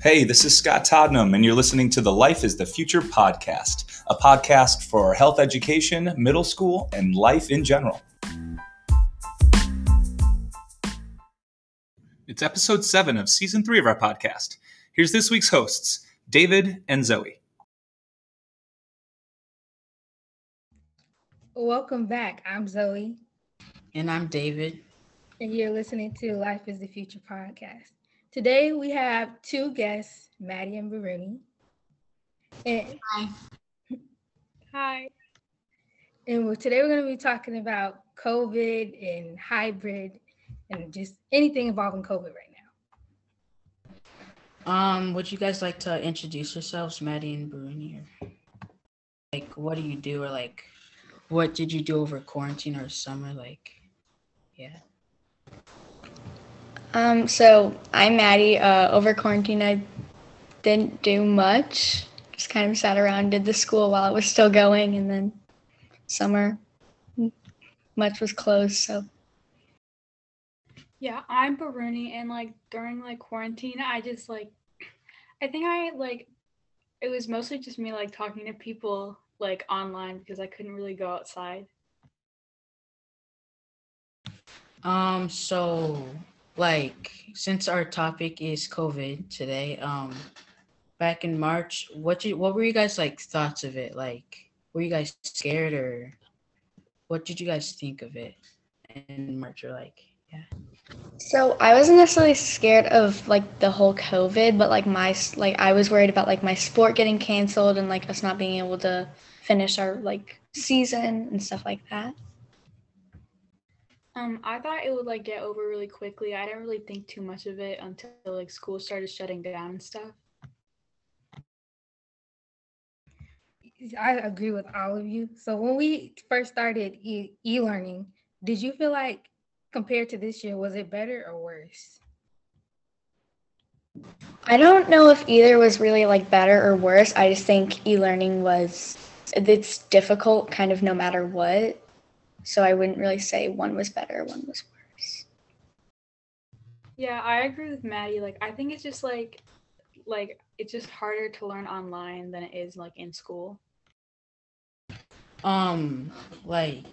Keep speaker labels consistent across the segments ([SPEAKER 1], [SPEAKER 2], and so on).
[SPEAKER 1] Hey, this is Scott Todnam, and you're listening to the Life is the Future podcast, a podcast for health education, middle school, and life in general. It's episode seven of season three of our podcast. Here's this week's hosts, David and Zoe.
[SPEAKER 2] Welcome back. I'm Zoe.
[SPEAKER 3] And I'm David.
[SPEAKER 2] And you're listening to Life is the Future podcast. Today we have two guests, Maddie and Baruni. And,
[SPEAKER 4] Hi.
[SPEAKER 2] Hi. And today we're going to be talking about COVID and hybrid and just anything involving COVID right
[SPEAKER 3] now. Um, would you guys like to introduce yourselves, Maddie and Baruni? Like, what do you do, or like, what did you do over quarantine or summer? Like, yeah.
[SPEAKER 4] Um, so I'm Maddie. Uh, over quarantine, I didn't do much. Just kind of sat around, did the school while it was still going, and then summer, much was closed. So.
[SPEAKER 5] Yeah, I'm Baruni, and like during like quarantine, I just like, I think I like, it was mostly just me like talking to people like online because I couldn't really go outside.
[SPEAKER 3] Um. So like since our topic is COVID today, um, back in March, what you what were you guys like thoughts of it? Like, were you guys scared or what did you guys think of it in March or like yeah?
[SPEAKER 4] So I wasn't necessarily scared of like the whole COVID, but like my like I was worried about like my sport getting canceled and like us not being able to finish our like season and stuff like that.
[SPEAKER 5] Um, I thought it would like get over really quickly. I didn't really think too much of it until like school started shutting down and stuff.
[SPEAKER 2] I agree with all of you. So when we first started e- e-learning, did you feel like compared to this year, was it better or worse?
[SPEAKER 4] I don't know if either was really like better or worse. I just think e-learning was it's difficult kind of no matter what. So I wouldn't really say one was better, one was worse.
[SPEAKER 5] Yeah, I agree with Maddie. Like I think it's just like like it's just harder to learn online than it is like in school.
[SPEAKER 3] Um like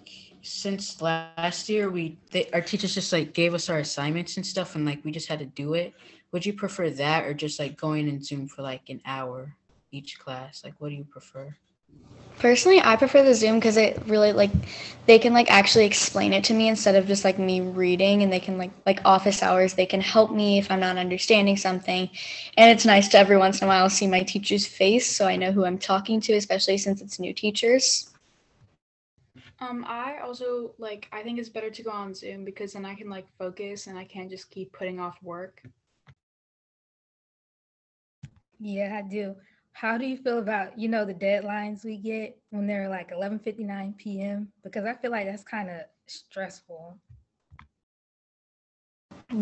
[SPEAKER 3] since last year we they, our teachers just like gave us our assignments and stuff and like we just had to do it. Would you prefer that or just like going in Zoom for like an hour each class? Like what do you prefer?
[SPEAKER 4] Personally, I prefer the Zoom because it really like they can like actually explain it to me instead of just like me reading and they can like like office hours they can help me if I'm not understanding something. And it's nice to every once in a while see my teacher's face so I know who I'm talking to, especially since it's new teachers.
[SPEAKER 5] Um, I also like I think it's better to go on Zoom because then I can like focus and I can't just keep putting off work.
[SPEAKER 2] Yeah, I do how do you feel about you know the deadlines we get when they're like 11:59 p.m. because I feel like that's kind of stressful.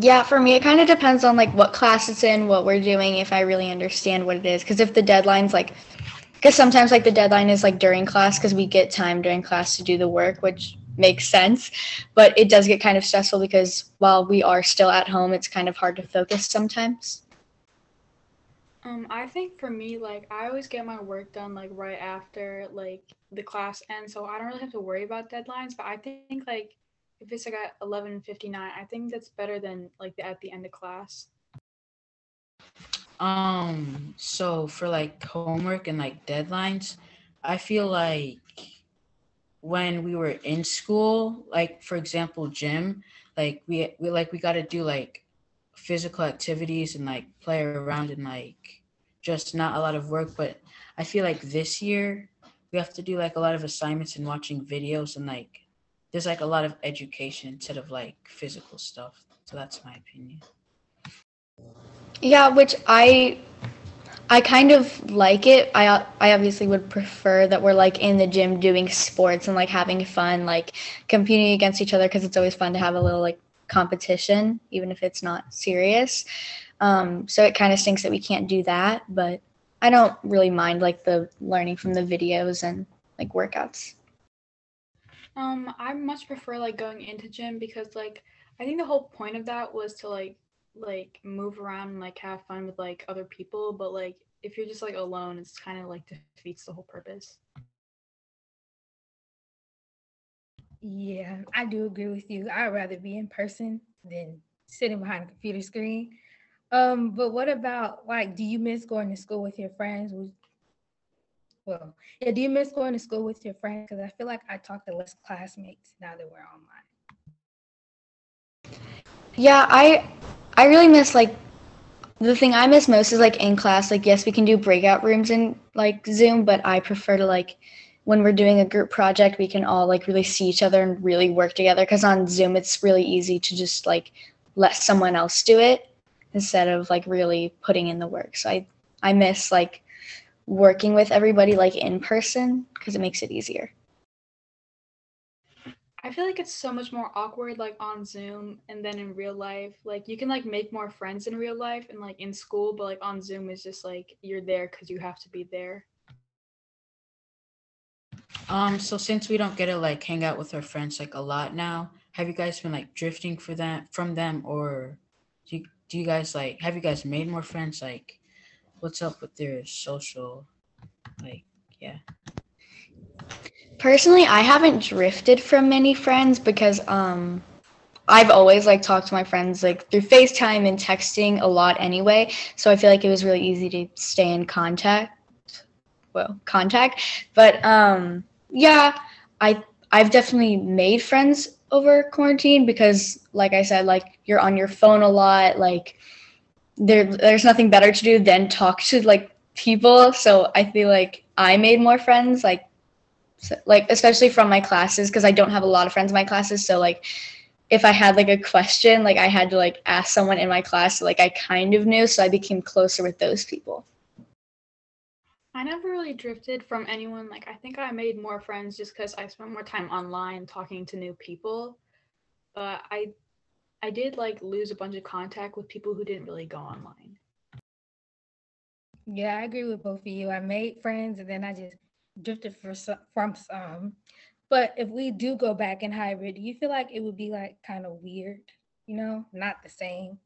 [SPEAKER 4] Yeah, for me it kind of depends on like what class it's in, what we're doing, if I really understand what it is cuz if the deadline's like cuz sometimes like the deadline is like during class cuz we get time during class to do the work, which makes sense, but it does get kind of stressful because while we are still at home, it's kind of hard to focus sometimes.
[SPEAKER 5] Um, I think for me, like I always get my work done like right after like the class ends, so I don't really have to worry about deadlines. But I think like if it's like at eleven fifty nine, I think that's better than like at the end of class.
[SPEAKER 3] Um, so for like homework and like deadlines, I feel like when we were in school, like for example, gym, like we we like we got to do like physical activities and like play around and like just not a lot of work. But I feel like this year we have to do like a lot of assignments and watching videos and like there's like a lot of education instead of like physical stuff. So that's my opinion.
[SPEAKER 4] Yeah, which I I kind of like it. I I obviously would prefer that we're like in the gym doing sports and like having fun, like competing against each other because it's always fun to have a little like competition, even if it's not serious. Um, so it kind of stinks that we can't do that, but I don't really mind like the learning from the videos and like workouts.
[SPEAKER 5] Um, I much prefer like going into gym because like I think the whole point of that was to like like move around and like have fun with like other people, but like if you're just like alone, it's kind of like defeats the whole purpose.
[SPEAKER 2] Yeah, I do agree with you. I'd rather be in person than sitting behind a computer screen. Um, but what about like, do you miss going to school with your friends? Well, yeah, do you miss going to school with your friends? Because I feel like I talk to less classmates now that we're online.
[SPEAKER 4] Yeah, I I really miss like the thing I miss most is like in class. Like, yes, we can do breakout rooms in like Zoom, but I prefer to like when we're doing a group project, we can all like really see each other and really work together. Because on Zoom, it's really easy to just like let someone else do it instead of like really putting in the work. So I I miss like working with everybody like in person because it makes it easier.
[SPEAKER 5] I feel like it's so much more awkward like on Zoom and then in real life. Like you can like make more friends in real life and like in school, but like on Zoom is just like you're there because you have to be there.
[SPEAKER 3] Um, so since we don't get to like hang out with our friends like a lot now, have you guys been like drifting for that from them or do you, do you guys like have you guys made more friends? Like what's up with their social like yeah.
[SPEAKER 4] Personally, I haven't drifted from many friends because um I've always like talked to my friends like through FaceTime and texting a lot anyway. So I feel like it was really easy to stay in contact. Well, contact. But um yeah, I I've definitely made friends over quarantine because like I said, like you're on your phone a lot, like there there's nothing better to do than talk to like people. So I feel like I made more friends like so, like especially from my classes because I don't have a lot of friends in my classes. So like if I had like a question, like I had to like ask someone in my class, like I kind of knew, so I became closer with those people.
[SPEAKER 5] I never really drifted from anyone. Like I think I made more friends just because I spent more time online talking to new people. But I I did like lose a bunch of contact with people who didn't really go online.
[SPEAKER 2] Yeah, I agree with both of you. I made friends and then I just drifted for some, from some. But if we do go back in hybrid, do you feel like it would be like kind of weird, you know, not the same?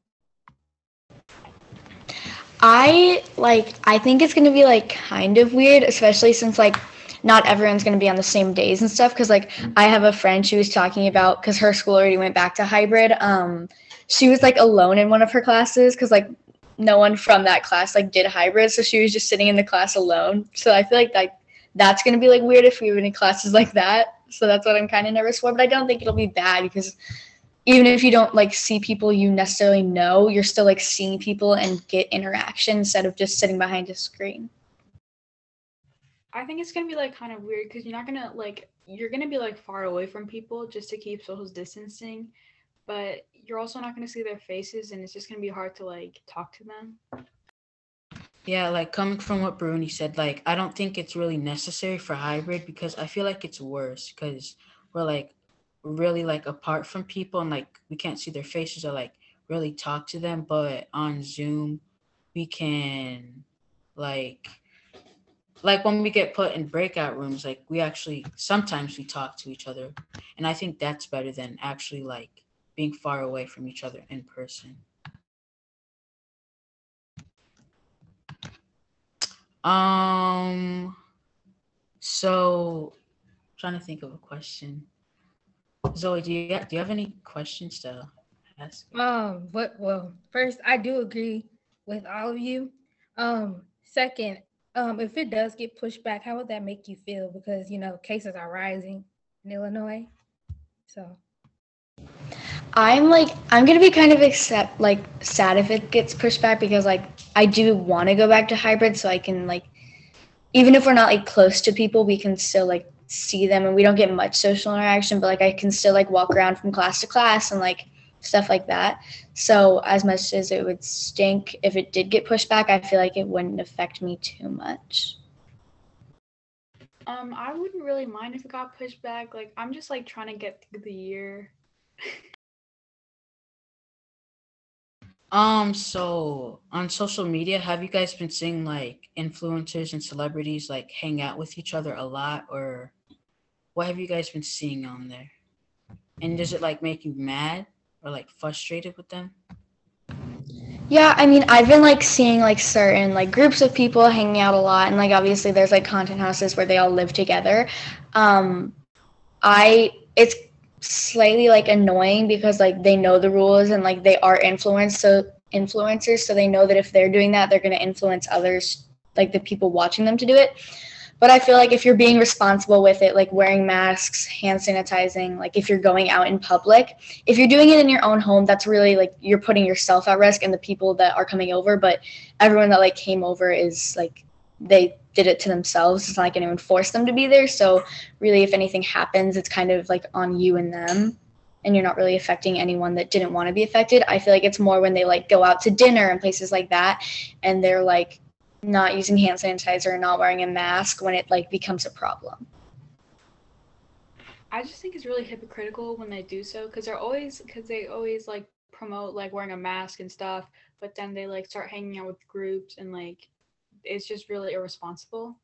[SPEAKER 4] I like I think it's gonna be like kind of weird, especially since like not everyone's gonna be on the same days and stuff. Cause like I have a friend she was talking about because her school already went back to hybrid. Um she was like alone in one of her classes because like no one from that class like did hybrid. So she was just sitting in the class alone. So I feel like that that's gonna be like weird if we have any classes like that. So that's what I'm kind of nervous for. But I don't think it'll be bad because even if you don't like see people you necessarily know, you're still like seeing people and get interaction instead of just sitting behind a screen.
[SPEAKER 5] I think it's gonna be like kind of weird because you're not gonna like you're gonna be like far away from people just to keep social distancing, but you're also not gonna see their faces and it's just gonna be hard to like talk to them.
[SPEAKER 3] Yeah, like coming from what Baruni said, like I don't think it's really necessary for hybrid because I feel like it's worse because we're like really like apart from people and like we can't see their faces or like really talk to them. But on Zoom, we can like like when we get put in breakout rooms, like we actually sometimes we talk to each other, and I think that's better than actually like being far away from each other in person. Um, so trying to think of a question. Zoe, do you do you have any questions to ask?
[SPEAKER 2] Um, but well, first I do agree with all of you. Um, second, um, if it does get pushed back, how would that make you feel? Because you know cases are rising in Illinois. So
[SPEAKER 4] I'm like I'm gonna be kind of accept like sad if it gets pushed back because like I do want to go back to hybrid so I can like even if we're not like close to people we can still like see them and we don't get much social interaction but like I can still like walk around from class to class and like stuff like that. So as much as it would stink if it did get pushed back, I feel like it wouldn't affect me too much.
[SPEAKER 5] Um, I wouldn't really mind if it got pushed back. Like I'm just like trying to get through the year.
[SPEAKER 3] Um, so on social media, have you guys been seeing like influencers and celebrities like hang out with each other a lot, or what have you guys been seeing on there? And does it like make you mad or like frustrated with them?
[SPEAKER 4] Yeah, I mean, I've been like seeing like certain like groups of people hanging out a lot, and like obviously there's like content houses where they all live together. Um, I it's slightly like annoying because like they know the rules and like they are influenced so influencers, so they know that if they're doing that, they're going to influence others, like the people watching them to do it. But I feel like if you're being responsible with it, like wearing masks, hand sanitizing, like if you're going out in public, if you're doing it in your own home, that's really like you're putting yourself at risk and the people that are coming over. But everyone that like came over is like they did it to themselves. It's not like anyone forced them to be there. So really, if anything happens, it's kind of like on you and them. And you're not really affecting anyone that didn't want to be affected. I feel like it's more when they like go out to dinner and places like that and they're like not using hand sanitizer and not wearing a mask when it like becomes a problem.
[SPEAKER 5] I just think it's really hypocritical when they do so because they're always because they always like promote like wearing a mask and stuff, but then they like start hanging out with groups and like it's just really irresponsible.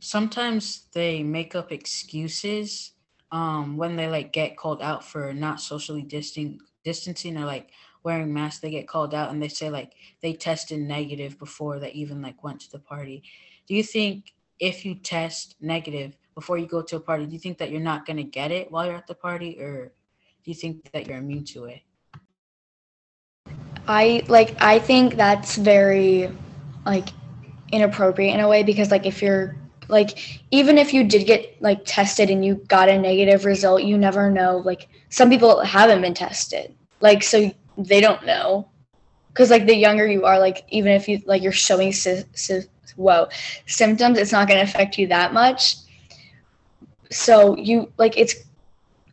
[SPEAKER 3] Sometimes they make up excuses um when they like get called out for not socially distancing distancing or like wearing masks they get called out and they say like they tested negative before they even like went to the party. Do you think if you test negative before you go to a party do you think that you're not going to get it while you're at the party or do you think that you're immune to it?
[SPEAKER 4] I like I think that's very like inappropriate in a way because like if you're like even if you did get like tested and you got a negative result you never know like some people haven't been tested. Like so they don't know. Because like the younger you are like even if you like you're showing sy- sy- whoa symptoms it's not going to affect you that much. So you like it's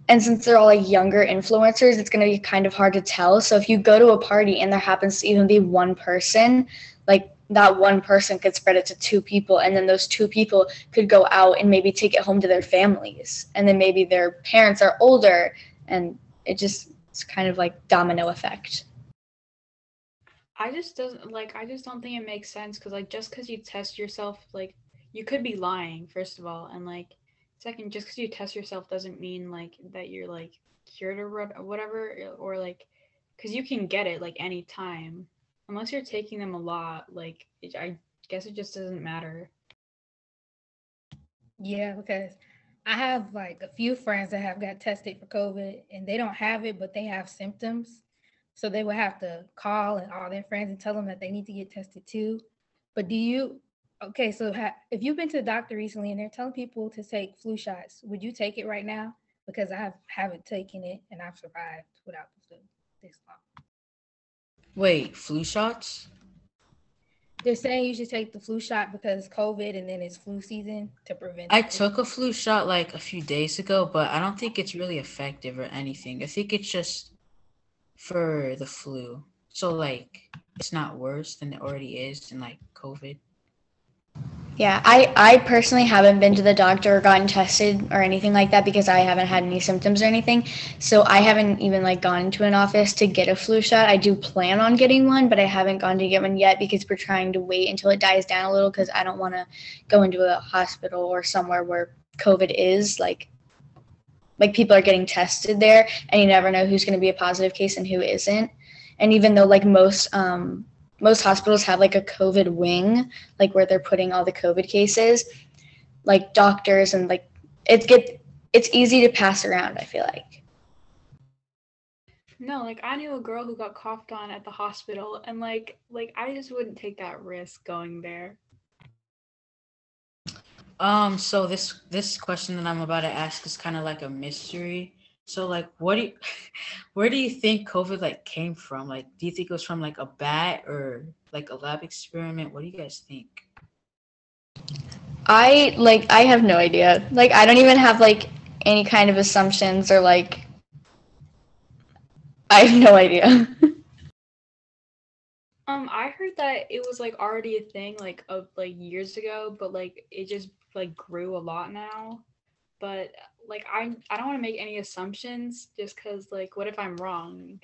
[SPEAKER 4] and since they're all like younger influencers it's going to be kind of hard to tell. So if you go to a party and there happens to even be one person like that one person could spread it to two people and then those two people could go out and maybe take it home to their families and then maybe their parents are older and it just it's kind of like domino effect.
[SPEAKER 5] I just doesn't like I just don't think it makes sense because like just because you test yourself like you could be lying first of all and like second just because you test yourself doesn't mean like that you're like cured or whatever or like because you can get it like any time unless you're taking them a lot like it, I guess it just doesn't matter.
[SPEAKER 2] Yeah, because I have like a few friends that have got tested for COVID and they don't have it, but they have symptoms. So they would have to call and all their friends and tell them that they need to get tested too. But do you, okay, so ha- if you've been to the doctor recently and they're telling people to take flu shots, would you take it right now? Because I have, haven't taken it and I've survived without the flu this long.
[SPEAKER 3] wait flu shots
[SPEAKER 2] They're saying you should take the flu shot because COVID and then it's flu season to prevent.
[SPEAKER 3] I took a flu shot like a few days ago, but I don't think it's really effective or anything. I think it's just for the flu. So like it's not worse than it already is in like COVID.
[SPEAKER 4] Yeah i i personally haven't been to the doctor or gotten tested or anything like that because i haven't had any symptoms or anything. So i haven't even like gone into an office to get a flu shot. I do plan on getting one but i haven't gone to get one yet because we're trying to wait until it dies down a little because i don't want to go into a hospital or somewhere where covid is like like people are getting tested there and you never know who's going to be a positive case and who isn't. And even though like most um most hospitals have like a covid wing like where they're putting all the covid cases like doctors and like it's get it's easy to pass around i feel like
[SPEAKER 5] No, like I knew a girl who got coughed on at the hospital and like like I just wouldn't take that risk going there.
[SPEAKER 3] Um, so this this question that I'm about to ask is kind of like a mystery. So like what do you where do you think COVID like came from? Like do you think it was from like a bat or like a lab experiment? What do you guys think?
[SPEAKER 4] i like i have no idea like i don't even have like any kind of assumptions or like i have no idea
[SPEAKER 5] Um, I heard that it was like already a thing like of like years ago, but like it just like grew a lot now. But like I I don't want to make any assumptions just because like what if I'm wrong?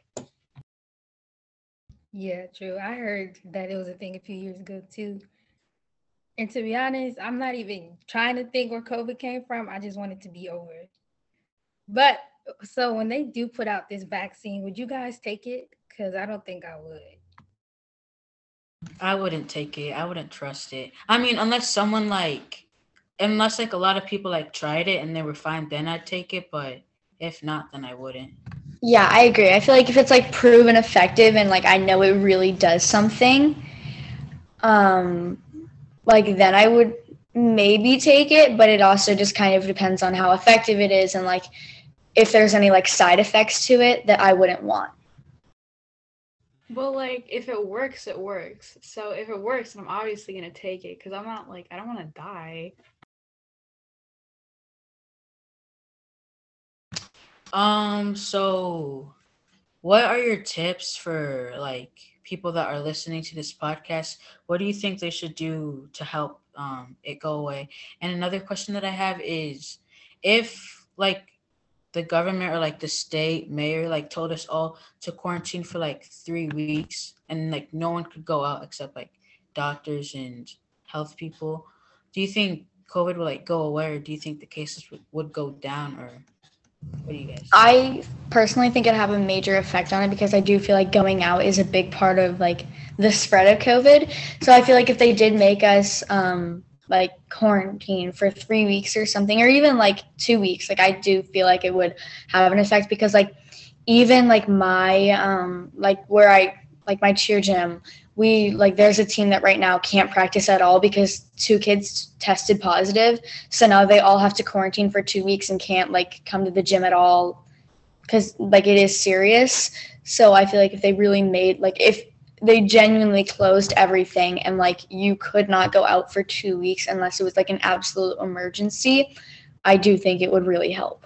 [SPEAKER 2] Yeah, true. I heard that it was a thing a few years ago too. And to be honest, I'm not even trying to think where COVID came from. I just want it to be over. But so when they do put out this vaccine, would you guys take it? because I don't think I would.
[SPEAKER 3] I wouldn't take it. I wouldn't trust it. I mean, unless someone like, unless like a lot of people like tried it and they were fine, then I'd take it. But if not, then I wouldn't.
[SPEAKER 4] Yeah, I agree. I feel like if it's like proven effective and like I know it really does something, um, like then I would maybe take it. But it also just kind of depends on how effective it is and like if there's any like side effects to it that I wouldn't want.
[SPEAKER 5] Well, like if it works, it works. So if it works, then I'm obviously gonna take it because I'm not like I don't want to die.
[SPEAKER 3] Um, so what are your tips for like people that are listening to this podcast? What do you think they should do to help um it go away? And another question that I have is if like the government or like the state mayor like told us all to quarantine for like three weeks and like no one could go out except like doctors and health people do you think covid will like go away or do you think the cases would, would go down or what do you guys think?
[SPEAKER 4] I personally think it'd have a major effect on it because I do feel like going out is a big part of like the spread of COVID. So I feel like if they did make us um, like quarantine for three weeks or something, or even like two weeks, like I do feel like it would have an effect because like even like my um like where I like my cheer gym, we like there's a team that right now can't practice at all because two kids tested positive. So now they all have to quarantine for two weeks and can't like come to the gym at all because like it is serious. So I feel like if they really made like if they genuinely closed everything and like you could not go out for two weeks unless it was like an absolute emergency, I do think it would really help.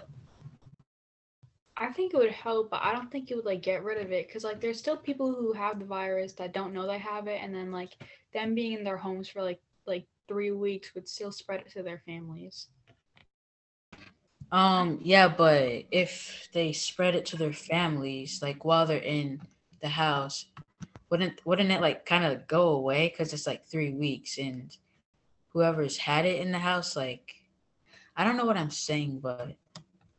[SPEAKER 5] I think it would help, but I don't think it would like get rid of it because like there's still people who have the virus that don't know they have it, and then like them being in their homes for like like three weeks would still spread it to their families.
[SPEAKER 3] Um, yeah, but if they spread it to their families, like while they're in the house, wouldn't wouldn't it like kind of go away? Because it's like three weeks, and whoever's had it in the house, like, I don't know what I'm saying, but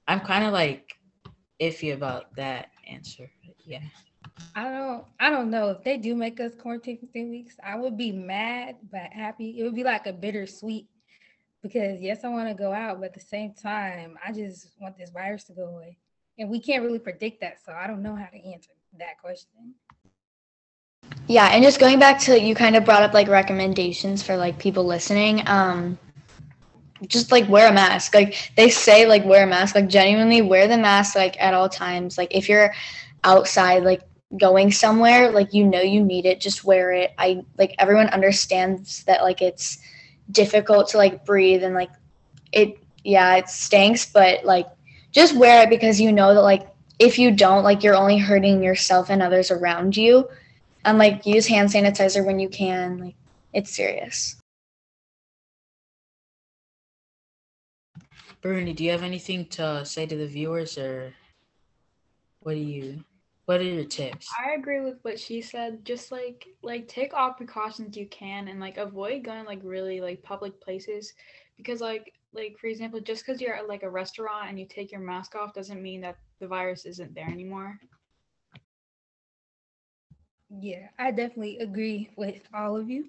[SPEAKER 3] I'm kind of like iffy about that answer. Yeah.
[SPEAKER 2] I don't I don't know if they do make us quarantine for three weeks. I would be mad but happy. It would be like a bittersweet because yes, I want to go out, but at the same time, I just want this virus to go away. And we can't really predict that, so I don't know how to answer that question.
[SPEAKER 4] Yeah, and just going back to you kind of brought up like recommendations for like people listening. Um just like wear a mask. Like they say like wear a mask. Like genuinely wear the mask like at all times. Like if you're outside like going somewhere, like you know you need it, just wear it. I like everyone understands that like it's difficult to like breathe and like it yeah, it stinks, but like just wear it because you know that like if you don't like you're only hurting yourself and others around you. And like use hand sanitizer when you can. Like it's serious.
[SPEAKER 3] Baruni, do you have anything to say to the viewers, or what do you? What are your tips?
[SPEAKER 5] I agree with what she said. Just like like take all precautions you can and like avoid going like really like public places because like like for example, just because you're at like a restaurant and you take your mask off doesn't mean that the virus isn't there anymore.
[SPEAKER 2] Yeah, I definitely agree with all of you.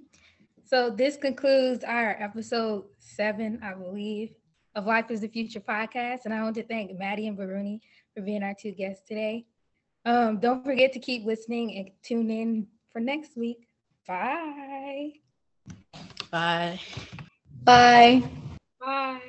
[SPEAKER 2] So this concludes our episode seven, I believe, of Life is the Future podcast. And I want to thank Maddie and Baruni for being our two guests today. Um, don't forget to keep listening and tune in for next week. Bye.
[SPEAKER 3] Bye.
[SPEAKER 4] Bye.
[SPEAKER 5] Bye.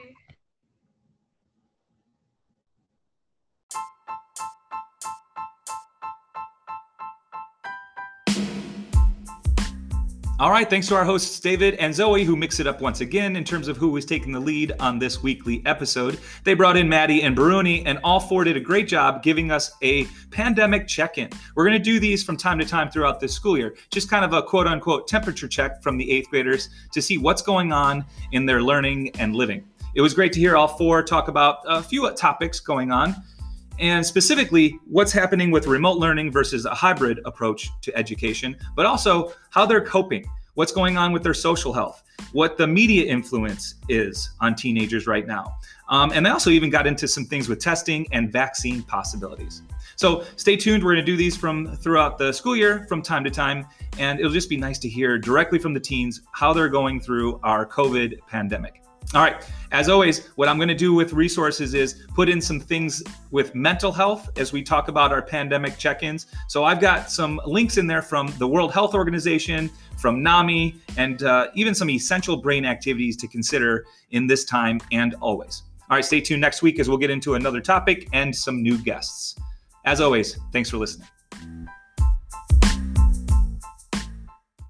[SPEAKER 1] All right, thanks to our hosts David and Zoe, who mix it up once again in terms of who was taking the lead on this weekly episode. They brought in Maddie and Baruni, and all four did a great job giving us a pandemic check in. We're going to do these from time to time throughout this school year, just kind of a quote unquote temperature check from the eighth graders to see what's going on in their learning and living. It was great to hear all four talk about a few topics going on and specifically what's happening with remote learning versus a hybrid approach to education, but also how they're coping. what's going on with their social health, what the media influence is on teenagers right now. Um, and they also even got into some things with testing and vaccine possibilities. So stay tuned. We're going to do these from throughout the school year from time to time. And it'll just be nice to hear directly from the teens how they're going through our COVID pandemic. All right. As always, what I'm going to do with resources is put in some things with mental health as we talk about our pandemic check ins. So I've got some links in there from the World Health Organization, from NAMI, and uh, even some essential brain activities to consider in this time and always. All right. Stay tuned next week as we'll get into another topic and some new guests. As always, thanks for listening.